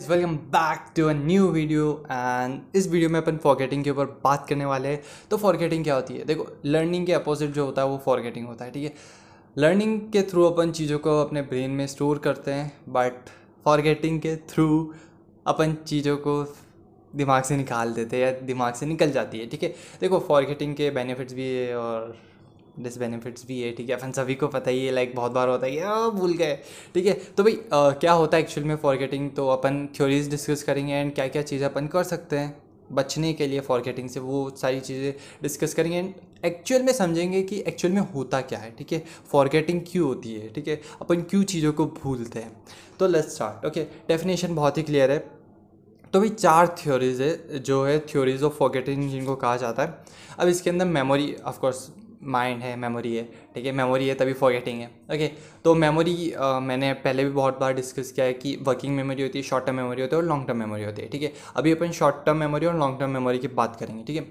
Welcome back to a new video and इस video में अपन फॉरगेटिंग के ऊपर बात करने वाले हैं। तो फॉरगेटिंग क्या होती है? देखो लर्निंग के अपोजिट जो होता है वो फॉरगेटिंग होता है, ठीक है? लर्निंग के थ्रू अपन चीज़ों को अपने ब्रेन में स्टोर करते हैं बट फॉरगेटिंग के थ्रू अपन चीज़ों को दिमाग से निकाल देते हैं या दिमाग से निकल जाती है, ठीक है? देखो फॉरगेटिंग के बेनिफिट्स भी है और डिसबेनिफिट्स भी है ठीक है? अपन सभी को पता ही है लाइक बहुत बार होता है कि भूल गए। ठीक है? तो भाई क्या होता है एक्चुअल में फॉरगेटिंग तो अपन थ्योरीज डिस्कस करेंगे एंड क्या क्या चीज़ें अपन कर सकते हैं बचने के लिए फॉरगेटिंग से, वो सारी चीज़ें डिस्कस करेंगे एंड एक्चुअल में समझेंगे कि एक्चुअल में होता क्या है, ठीक है? फॉरगेटिंग क्यों होती है, ठीक है? अपन क्यों चीज़ों को भूलते हैं? तो लेट्स स्टार्ट ओके डेफिनेशन बहुत ही क्लियर है। तो भाई, चार थ्योरीज है, जो है थ्योरीज ऑफ़ फॉरगेटिंग जिनको कहा जाता है। अब इसके अंदर मेमोरी ऑफकोर्स माइंड है मेमोरी है, ठीक है? मेमोरी है तभी फॉरगेटिंग है ओके तो मेमोरी मैंने पहले भी बहुत बार डिस्कस किया है कि वर्किंग मेमोरी होती है शॉर्ट टर्म मेमोरी होती है और लॉन्ग टर्म मेमोरी होती है, ठीक है? अभी अपन शॉर्ट टर्म मेमोरी और लॉन्ग टर्म मेमोरी की बात करेंगे, ठीक है?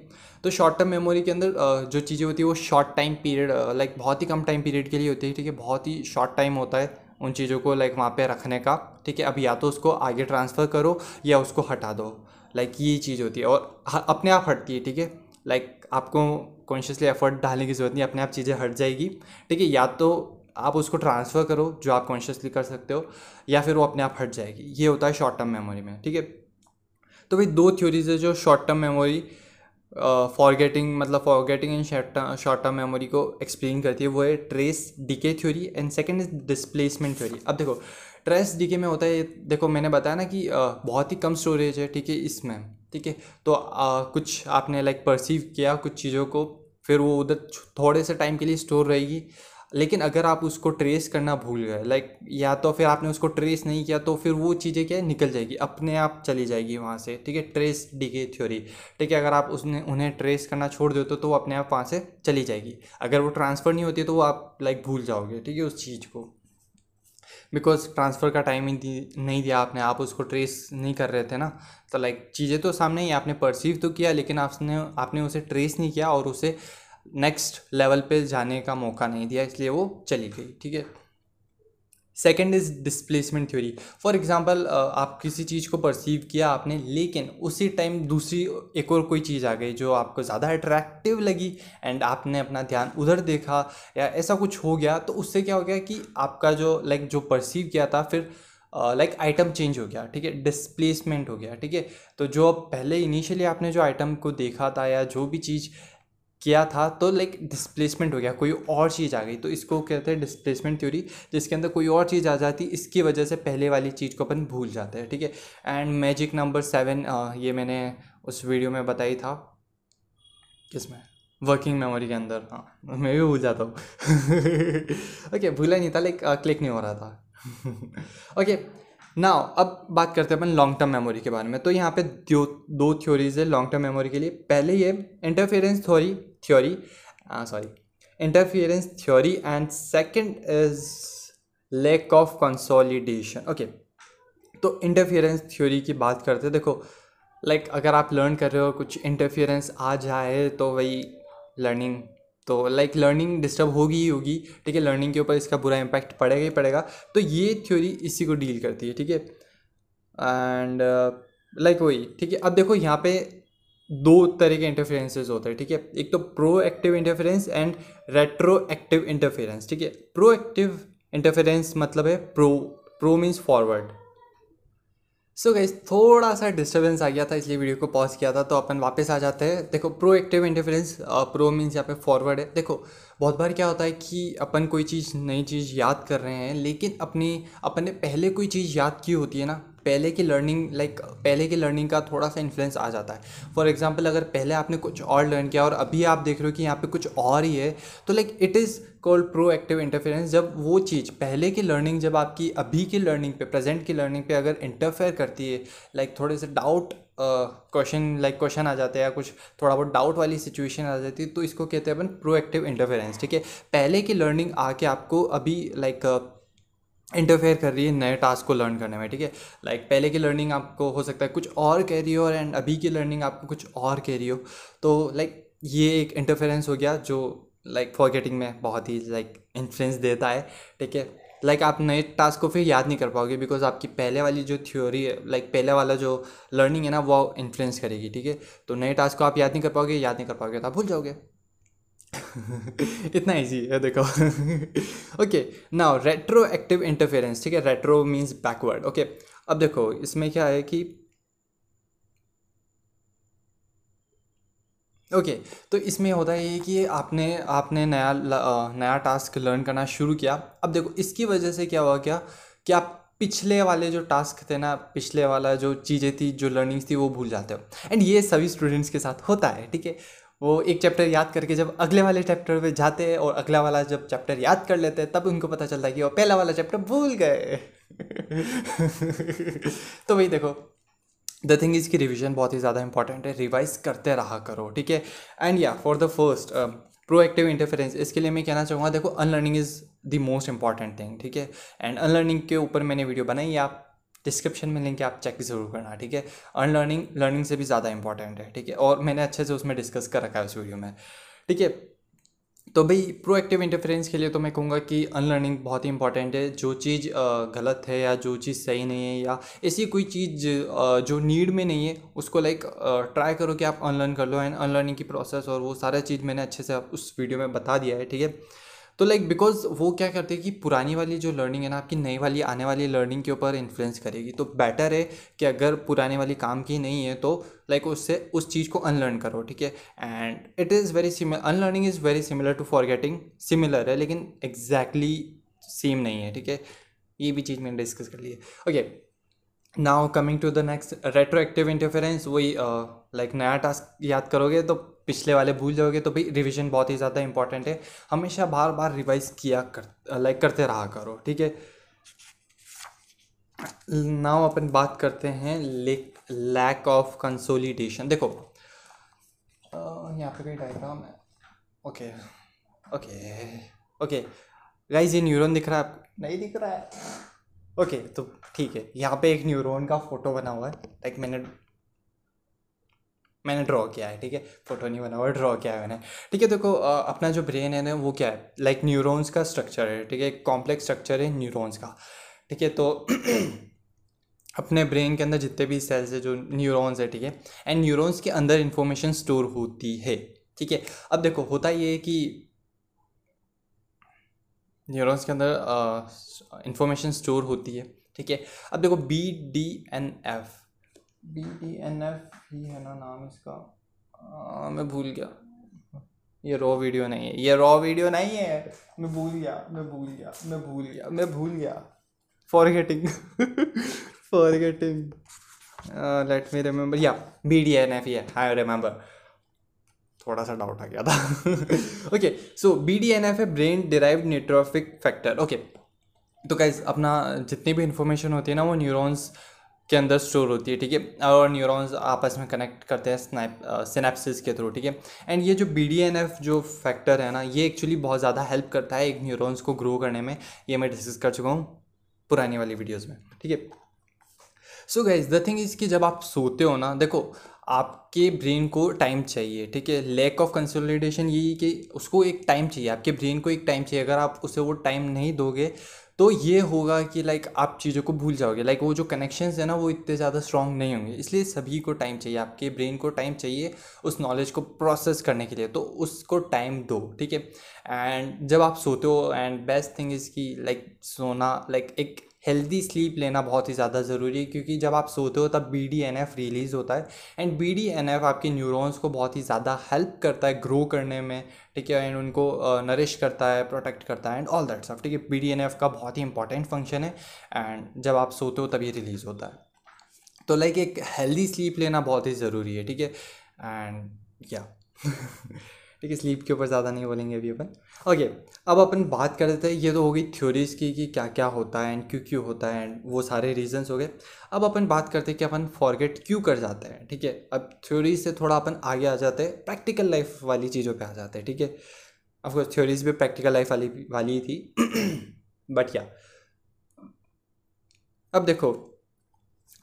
तो शॉर्ट टर्म मेमोरी के अंदर जो चीज़ें होती है वो शॉर्ट टाइम पीरियड लाइक बहुत ही कम टाइम पीरियड के लिए होती है, ठीक है? बहुत ही शॉर्ट टाइम होता है उन चीज़ों को लाइक वहाँ पे रखने का, ठीक है? अब या तो उसको आगे ट्रांसफ़र करो या उसको हटा दो लाइक ये चीज़ होती है और अपने आप हटती है, ठीक है? लाइक आपको कॉन्शियसली एफर्ट डालने की ज़रूरत नहीं अपने आप चीज़ें हट जाएगी। ठीक है या तो आप उसको ट्रांसफ़र करो जो आप कॉन्शियसली कर सकते हो या फिर वो अपने आप हट जाएगी। ये होता है शॉर्ट टर्म मेमोरी में ठीक है? तो भाई दो थ्योरीज है जो शॉर्ट टर्म मेमोरी फॉरगेटिंग मतलब forgetting in short term memory को एक्सप्लेन करती है। वो है trace decay theory and second is displacement theory अब देखो ट्रेस डीके में होता है देखो मैंने बताया ना कि बहुत ही कम स्टोरेज है ठीक है इसमें ठीक है? तो आ, कुछ आपने लाइक परसीव किया कुछ चीज़ों को फिर वो उधर थोड़े से टाइम के लिए स्टोर रहेगी। लेकिन अगर आप उसको ट्रेस करना भूल गए लाइक या तो फिर आपने उसको ट्रेस नहीं किया तो फिर वो चीज़ें क्या निकल जाएगी। अपने आप चली जाएगी वहाँ से, ठीक है? ट्रेस डीके थ्योरी ठीक है, अगर आप उसने, उन्हें ट्रेस करना छोड़ दो तो वो अपने आप वहाँ से चली जाएगी। अगर वो ट्रांसफ़र नहीं होती तो वो आप लाइक भूल जाओगे, ठीक है, उस चीज़ को। बिकॉज़ ट्रांसफ़र का टाइम ही नहीं दिया आपने, आप उसको ट्रेस नहीं कर रहे थे ना तो लाइक चीज़ें तो सामने ही आपने परसीव तो किया लेकिन आपने आपने उसे ट्रेस नहीं किया और उसे नेक्स्ट लेवल पे जाने का मौका नहीं दिया इसलिए वो चली गई ठीक है? Second is displacement theory for example आप किसी चीज़ को परसीव किया आपने लेकिन उसी टाइम दूसरी एक और कोई चीज़ आ गई जो आपको ज़्यादा अट्रैक्टिव लगी एंड आपने अपना ध्यान उधर देखा या ऐसा कुछ हो गया तो उससे क्या हो गया कि आपका जो लाइक like, जो परसीव किया था फिर लाइक आइटम चेंज हो गया ठीक है? डिस्प्लेसमेंट हो गया ठीक है? तो जो पहले इनिशियली आपने जो आइटम को देखा था या जो भी चीज़ किया था तो लाइक डिस्प्लेसमेंट हो गया कोई और चीज़ आ गई। तो इसको कहते हैं डिस्प्लेसमेंट थ्योरी जिसके अंदर कोई और चीज़ आ जाती इसकी वजह से पहले वाली चीज़ को अपन भूल जाते हैं ठीक है? एंड मैजिक नंबर सेवन ये मैंने उस वीडियो में बताई था। किसमें? वर्किंग मेमोरी के अंदर हाँ मैं भी भूल जाता हूँ। ओके okay, भूला नहीं था लाइक क्लिक नहीं हो रहा था। ओके ना अब बात करते हैं अपन लॉन्ग टर्म मेमोरी के बारे में। तो यहाँ पे दो दो थ्योरीज है लॉन्ग टर्म मेमोरी के लिए। पहले ये interference theory theory sorry interference theory and second is lack of consolidation okay तो इंटरफेरेंस थ्योरी की बात करते हैं। देखो लाइक like, अगर आप लर्न कर रहे हो कुछ इंटरफेरेंस आ जाए तो वही लर्निंग तो लाइक लर्निंग डिस्टर्ब होगी ही होगी, ठीक है? लर्निंग के ऊपर इसका बुरा इम्पैक्ट पड़ेगा ही पड़ेगा। तो ये थ्योरी इसी को डील करती है, ठीक है? एंड लाइक वही, ठीक है? अब देखो, यहाँ पे दो तरह के इंटरफेरेंसेज होते हैं, ठीक है? एक तो proactive interference and retroactive interference ठीक है? प्रो एक्टिव इंटरफेरेंस मतलब है pro pro means forward so गई थोड़ा सा डिस्टर्बेंस आ गया था, इसलिए वीडियो को पॉज किया था तो अपन वापस आ जाते हैं। देखो proactive interference pro means यहाँ पे फॉरवर्ड है। देखो, बहुत बार क्या होता है कि अपन कोई चीज़, नई चीज़ याद कर रहे हैं, लेकिन अपनी, अपन ने पहले कोई चीज़ याद की होती है ना पहले की लर्निंग लाइक पहले की लर्निंग का थोड़ा सा इन्फ्लुएंस आ जाता है। फॉर एग्जांपल अगर पहले आपने कुछ और लर्न किया और अभी आप देख रहे हो कि यहाँ पे कुछ और ही है तो like it is called proactive interference जब वो चीज़ पहले की लर्निंग जब आपकी अभी की लर्निंग पे प्रेजेंट की लर्निंग पे अगर इंटरफेयर करती है लाइक थोड़े से डाउट क्वेश्चन लाइक क्वेश्चन आ जाते हैं या कुछ थोड़ा बहुत डाउट वाली सिचुएशन आ जाती है तो इसको कहते हैं अपन प्रो एक्टिव इंटरफेरेंस ठीक है? पहले की लर्निंग आके आपको अभी लाइक इंटरफेयर कर रही है नए टास्क को लर्न करने में, ठीक है? लाइक पहले की लर्निंग आपको हो सकता है कुछ और कह रही हो और एंड अभी की लर्निंग आपको कुछ और कह रही हो। तो लाइक ये एक इंटरफेरेंस हो गया जो लाइक फॉरगेटिंग में बहुत ही लाइक इन्फ्लुएंस देता है, ठीक है? लाइक आप नए टास्क को फिर याद नहीं कर पाओगे बिकॉज़ आपकी पहले वाली जो थ्योरी है लाइक पहले वाला जो लर्निंग है ना, वो इन्फ्लुएंस करेगी, ठीक है? तो नए टास्क को आप याद नहीं कर पाओगे, याद नहीं कर पाओगे तो आप भूल जाओगे। इतना ईजी है देखो। Okay now retroactive interference ठीक है? रेट्रो मीन्स बैकवर्ड ओके अब देखो इसमें क्या है कि ओके okay, तो इसमें होता है ये कि आपने आपने नया नया टास्क लर्न करना शुरू किया। अब देखो इसकी वजह से क्या हुआ क्या? कि आप पिछले वाले जो टास्क थे ना पिछले वाला जो चीज़ें थी जो लर्निंग्स थी वो भूल जाते हो। एंड ये सभी स्टूडेंट्स के साथ होता है ठीक है? वो एक चैप्टर याद करके जब अगले वाले चैप्टर पे जाते हैं और अगला वाला जब चैप्टर याद कर लेते हैं, तब उनको पता चलता है कि वो पहला वाला चैप्टर भूल गए। तो भाई देखो द थिंग इज़ की रिविजन बहुत ही ज़्यादा इंपॉर्टेंट है रिवाइज करते रहा करो, ठीक है? एंड या for the first proactive interference इसके लिए मैं कहना चाहूँगा, देखो unlearning is the most important thing ठीक है? एंड अनलर्निंग के ऊपर मैंने वीडियो बनाई, आप डिस्क्रिप्शन में लिंक है, आप चेक ज़रूर करना, ठीक है? अनलर्निंग लर्निंग से भी ज़्यादा इंपॉर्टेंट है, ठीक है? और मैंने अच्छे से उसमें डिस्कस कर रखा है उस वीडियो में, ठीक है? तो भाई प्रोएक्टिव इंटरफेरेंस के लिए तो मैं कहूँगा कि अनलर्निंग बहुत ही इंपॉर्टेंट है। जो चीज़ गलत है या जो चीज़ सही नहीं है या ऐसी कोई चीज़ जो नीड में नहीं है, उसको लाइक ट्राई करो कि आप अनलर्न कर लो। एंड अनलर्निंग की प्रोसेस और वो सारा चीज़ मैंने अच्छे से उस वीडियो में बता दिया है, ठीक है? तो लाइक बिकॉज़ वो क्या करते हैं कि पुरानी वाली जो लर्निंग है ना, आपकी नई वाली, आने वाली लर्निंग के ऊपर इन्फ्लुएंस करेगी। तो बेटर है कि अगर पुराने वाली काम की नहीं है तो लाइक like, उससे, उस चीज़ को अनलर्न करो, ठीक है? And it is very similar unlearning is very similar to forgetting similar है, लेकिन एग्जैक्टली exactly सेम नहीं है, ठीक है? ये भी चीज़ मैंने डिस्कस कर ली है। Okay now coming to the next retroactive interference वही लाइक नया टास्क याद करोगे तो पिछले वाले भूल जाओगे तो भाई रिवीजन बहुत ही ज़्यादा इंपॉर्टेंट है। हमेशा बार बार रिवाइज किया कर लाइक करते रहा करो ठीक है? नाउ अपन बात करते हैं लैक ऑफ़ कंसोलिडेशन देखो यहाँ पे कहीं डायग्राम है। ओके ओके ओके गाइज़ ये न्यूरॉन दिख रहा है नहीं दिख रहा है। ओके okay, तो ठीक है। यहाँ पे एक न्यूरॉन का फ़ोटो बना हुआ है। लाइक मैंने मैंने ड्रॉ किया है, ठीक है? फ़ोटो नहीं बना हुआ ड्रॉ किया है मैंने। ठीक है, देखो अपना जो ब्रेन है ना, वो क्या है? लाइक न्यूरॉन्स का स्ट्रक्चर है, ठीक है? कॉम्प्लेक्स स्ट्रक्चर है न्यूरॉन्स का। ठीक है तो अपने ब्रेन के अंदर जितने भी सेल्स है, जो न्यूरॉन्स है, ठीक है? एंड न्यूरॉन्स के अंदर इंफॉर्मेशन स्टोर होती है, ठीक है? अब देखो, होता ये है कि न्यूरॉन्स के अंदर इंफॉर्मेशन स्टोर होती है, ठीक है? अब देखो B D N F B D N F ही है ना नाम इसका। आ, मैं भूल गया। ये रॉ वीडियो नहीं है। ये रॉ वीडियो नहीं है। मैं भूल गया मैं भूल गया मैं भूल गया। मैं भूल गया। Forgetting forgetting let me remember या बी डी एन एफ़ ही है। आई रिमेंबर थोड़ा सा डाउट आ गया था। Okay so B D N F है brain derive neurotrophic factor okay तो कैसे अपना जितनी भी इंफॉर्मेशन होती है ना वो न्यूरॉन्स के अंदर स्टोर होती है, ठीक है? और न्यूरॉन्स आपस में कनेक्ट करते हैं स्नैप सिनेप्सिस के थ्रू, ठीक है? एंड ये जो बी डी एन एफ़ जो फैक्टर है ना, ये एक्चुअली बहुत ज़्यादा हेल्प करता है एक न्यूरॉन्स को ग्रो करने में। ये मैं डिस्कस कर चुका हूँ पुरानी वाली वीडियोज़ में, ठीक है? So guys the thing is कि जब आप सोते हो ना, देखो, आपके ब्रेन को टाइम चाहिए, ठीक है? लैक ऑफ़ कंसोलिडेशन यही कि उसको एक टाइम चाहिए, आपके ब्रेन को एक टाइम चाहिए। अगर आप उसे वो टाइम नहीं दोगे तो ये होगा कि लाइक आप चीज़ों को भूल जाओगे। लाइक वो जो कनेक्शंस है ना, वो इतने ज़्यादा स्ट्रॉन्ग नहीं होंगे। इसलिए सभी को टाइम चाहिए। आपके ब्रेन को टाइम चाहिए उस नॉलेज को प्रोसेस करने के लिए। तो उसको टाइम दो, ठीक है? एंड जब आप सोते हो एंड बेस्ट थिंग इज़ की लाइक सोना लाइक एक हेल्दी स्लीप लेना बहुत ही ज़्यादा ज़रूरी है, क्योंकि जब आप सोते हो तब B D N F release होता है and B D N F आपके न्यूरॉन्स को बहुत ही ज़्यादा हेल्प करता है ग्रो करने में, ठीक है एंड उनको नरिश करता है प्रोटेक्ट करता है एंड ऑल दैट सब ठीक है। बी डी एन एफ़ का बहुत ही इंपॉर्टेंट फ़ंक्शन है एंड जब आप सोते हो तब ये रिलीज़ होता है। तो लाइक एक हेल्दी स्लीप लेना बहुत ही ज़रूरी है, ठीक है? एंड या ठीक है स्लीप के ऊपर ज़्यादा नहीं बोलेंगे अभी अपन। ओके अब अपन बात कर रहे थे ये तो हो गई थ्योरीज़ की कि क्या क्या होता है एंड क्यों क्यों होता है एंड वो सारे रीजंस हो गए। अब अपन बात करते हैं कि अपन फॉरगेट क्यों कर जाते हैं, ठीक है? अब थ्योरीज से थोड़ा अपन आगे आ जाते हैं प्रैक्टिकल लाइफ वाली चीज़ों पर आ जाते हैं, ठीक है? ऑफकोर्स थ्योरीज भी प्रैक्टिकल लाइफ वाली वाली थी। बट या अब देखो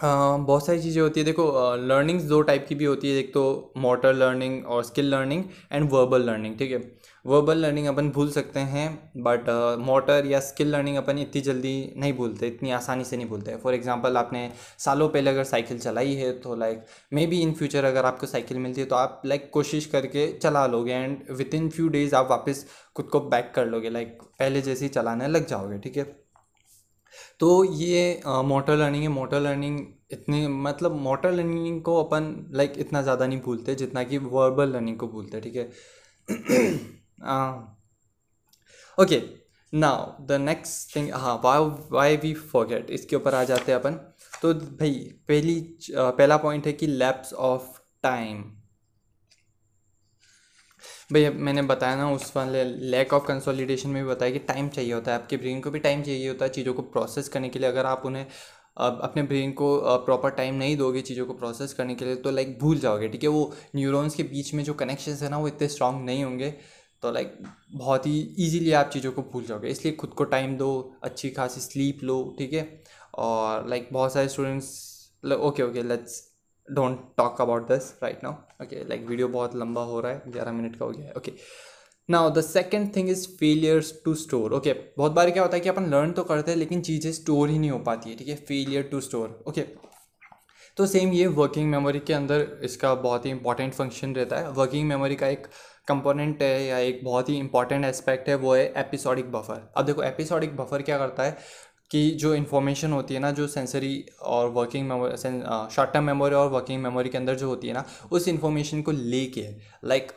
बहुत सारी चीज़ें होती है। देखो लर्निंग्स दो टाइप की भी होती है। एक तो मोटर लर्निंग और skill learning and verbal learning ठीक है? वर्बल लर्निंग अपन भूल सकते हैं बट मोटर या स्किल लर्निंग अपन इतनी जल्दी नहीं भूलते इतनी आसानी से नहीं भूलते। फॉर एग्जांपल आपने सालों पहले अगर साइकिल चलाई है तो like maybe in future अगर आपको साइकिल मिलती है तो आप लाइक like, कोशिश करके चला लोगे and within few days आप वापस खुद को बैक कर लोगे। लाइक like, पहले जैसे ही चलाने लग जाओगे ठीक है? तो ये मोटर लर्निंग है। मोटर लर्निंग इतनी मतलब मोटर लर्निंग को अपन लाइक इतना ज़्यादा नहीं भूलते जितना कि वर्बल लर्निंग को भूलते, ठीक है? Okay now the next thing हाँ वाई वाई वी फॉरगेट इसके ऊपर आ जाते हैं अपन। तो भाई, पहली पहला पॉइंट है कि लैप्स ऑफ़ टाइम भैया मैंने बताया ना, उस वाले लैक ऑफ़ कंसोलिडेशन में भी बताया कि टाइम चाहिए होता है आपके ब्रेन को भी टाइम चाहिए होता है चीज़ों को प्रोसेस करने के लिए। अगर आप उन्हें अपने ब्रेन को प्रॉपर टाइम नहीं दोगे चीज़ों को प्रोसेस करने के लिए तो लाइक भूल जाओगे, ठीक है? वो न्यूरॉन्स के बीच में जो कनेक्शन है ना, वो इतने स्ट्रांग नहीं होंगे तो लाइक बहुत ही ईजीली आप चीज़ों को भूल जाओगे। इसलिए खुद को टाइम दो, अच्छी खासी स्लीप लो, ठीक है? और लाइक बहुत सारे students okay okay let's don't talk about this right now okay like video बहुत लंबा हो रहा है, ग्यारह मिनट का हो गया है। Okay now the second thing is failures to store okay बहुत बार क्या होता है कि अपन लर्न तो करते हैं, लेकिन चीज़ें स्टोर ही नहीं हो पाती है, ठीक है? फेलियर टू स्टोर ओके तो सेम ये वर्किंग मेमोरी के अंदर इसका बहुत ही इंपॉर्टेंट फ़ंक्शन रहता है। वर्किंग मेमोरी का एक कंपोनेंट है या एक बहुत ही इंपॉर्टेंट एस्पेक्ट है, वो है एपिसोडिक बफर अब देखो एपिसोडिक बफर क्या करता है? कि जो इन्फॉर्मेशन होती है ना, जो सेंसरी और working memory short term memory और वर्किंग मेमोरी के अंदर जो होती है ना, उस इन्फॉर्मेशन को लेके लाइक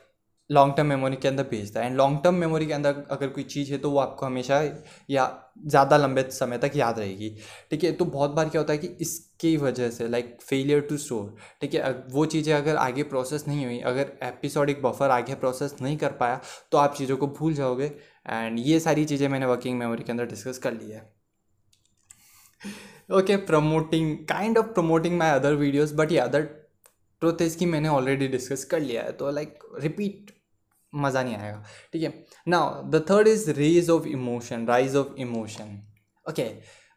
लॉन्ग टर्म मेमोरी के अंदर भेजता है। एंड लॉन्ग टर्म मेमोरी के अंदर अगर कोई चीज़ है तो वो आपको हमेशा या ज़्यादा लंबे समय तक याद रहेगी। ठीक है तो बहुत बार क्या होता है कि इसकी वजह से लाइक फेलियर टू स्टोर ठीक है वो चीज़ें अगर आगे प्रोसेस नहीं हुई, अगर एपिसोडिक बफर आगे प्रोसेस नहीं कर पाया तो आप चीज़ों को भूल जाओगे। एंड ये सारी चीज़ें मैंने वर्किंग मेमोरी के अंदर डिस्कस कर ली है। Okay promoting kind of promoting my other videos but ये अदर ट्रुथ इसकी मैंने ऑलरेडी डिस्कस कर लिया है तो लाइक रिपीट मज़ा नहीं आएगा ठीक है? Now the third is rage of emotion rise of emotion okay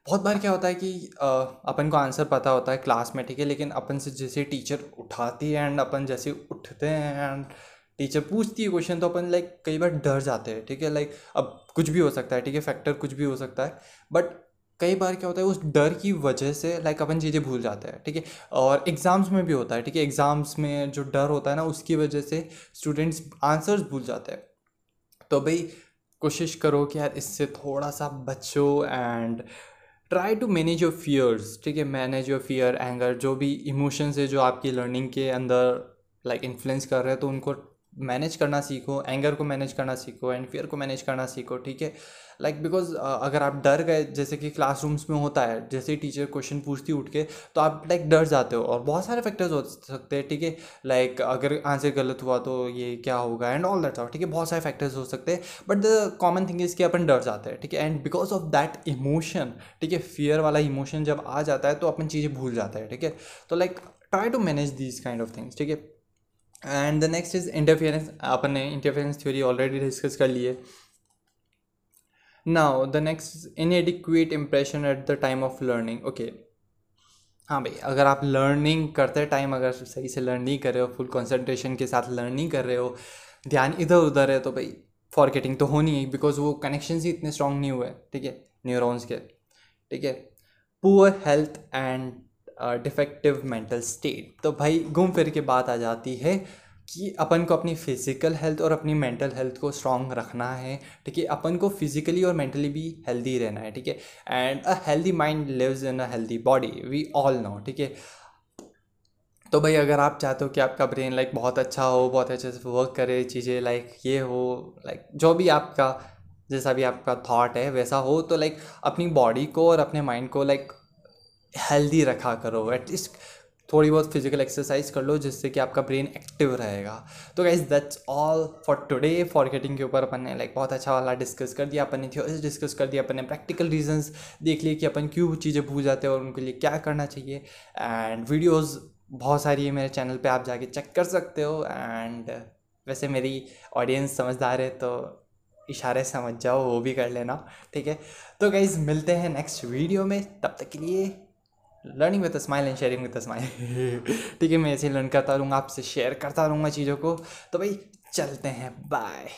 बहुत बार क्या होता है कि uh, अपन को आंसर पता होता है क्लास में ठीक है? लेकिन अपन से जैसे टीचर उठाती है एंड अपन जैसे उठते हैं एंड टीचर पूछती है क्वेश्चन तो अपन लाइक कई बार डर जाते हैं ठीक है? लाइक अब कुछ भी हो सकता है ठीक है? फैक्टर कुछ भी हो सकता है बट कई बार क्या होता है उस डर की वजह से लाइक अपन चीज़ें भूल जाते हैं ठीक है? और एग्ज़ाम्स में भी होता है ठीक है? एग्ज़ाम्स में जो डर होता है ना उसकी वजह से स्टूडेंट्स आंसर्स भूल जाते हैं। तो भाई कोशिश करो कि यार इससे थोड़ा सा बचो and try to manage your fears ठीक है? मैनेज योर फियर एंगर जो भी इमोशंस है जो आपकी लर्निंग के अंदर लाइक like, इन्फ्लुएंस कर रहे हैं तो उनको मैनेज करना सीखो एंगर को मैनेज करना सीखो एंड फियर को मैनेज करना सीखो, ठीक है? लाइक बिकॉज़ अगर आप डर गए, जैसे कि क्लासरूम्स में होता है, जैसे टीचर क्वेश्चन पूछती उठ के तो आप लाइक डर जाते हो और बहुत सारे फैक्टर्स हो सकते हैं, ठीक है? लाइक अगर आंसर गलत हुआ तो ये क्या होगा एंड ऑल दैट ठीक है? बहुत सारे फैक्टर्स हो सकते हैं but the common thing is कि अपन डर जाते हैं, ठीक है? And because of that emotion ठीक है? फियर वाला इमोशन जब आ जाता है तो अपन चीज़ें भूल जाते हैं, ठीक है? तो like try to manage these kind of things ठीक है? And the next is interference अपन ने इंटरफियरेंस थ्योरी ऑलरेडी डिस्कस कर ली है। Now the next inadequate impression at the time of learning okay हाँ भाई, अगर आप लर्निंग करते टाइम अगर सही से लर्न नहीं कर रहे हो फुल कंसंट्रेशन के साथ लर्न नहीं कर रहे हो, ध्यान इधर उधर है तो भाई फॉरगेटिंग तो होनी है बिकॉज़ वो कनेक्शन ही इतने स्ट्रॉन्ग नहीं हुए, ठीक है? न्यूरोन्स के, ठीक है? Poor health and defective mental state तो भाई, घूम फिर के बात आ जाती है कि अपन को अपनी फ़िज़िकल हेल्थ और अपनी मेंटल हेल्थ को स्ट्रॉन्ग रखना है, ठीक है? अपन को फिज़िकली और मेंटली भी हेल्दी रहना है, ठीक है? And a healthy mind lives in a healthy body we all know ठीक है? तो भाई, अगर आप चाहते हो कि आपका ब्रेन लाइक बहुत अच्छा हो, बहुत अच्छे से वर्क करे, चीज़ें लाइक ये हो लाइक जो भी आपका, जैसा भी आपका थॉट है, वैसा हो तो लाइक अपनी बॉडी को और अपने माइंड को लाइक हेल्दी रखा करो एटलीस्ट थोड़ी बहुत फ़िज़िकल एक्सरसाइज कर लो जिससे कि आपका ब्रेन एक्टिव रहेगा। तो guys that's all for today forgetting के ऊपर अपन ने लाइक बहुत अच्छा वाला डिस्कस कर दिया, अपन ने थ्योरीज डिस्कस कर दिया, अपन ने प्रैक्टिकल रीजंस देख लिए कि अपन क्यों चीज़ें भूल जाते हैं और उनके लिए क्या करना चाहिए। एंड वीडियोज़ बहुत सारी है मेरे चैनल पर आप जाके चेक कर सकते हो। एंड वैसे मेरी ऑडियंस समझदार है तो इशारे समझ जाओ, वो भी कर लेना, ठीक है? तो गाइज़ मिलते हैं नेक्स्ट वीडियो में। तब तक के लिए learning with smile and sharing with smile ठीक है, मैं ऐसे लर्न करता रहूँगा, आपसे शेयर करता रहूँगा चीज़ों को। तो भाई, चलते हैं बाय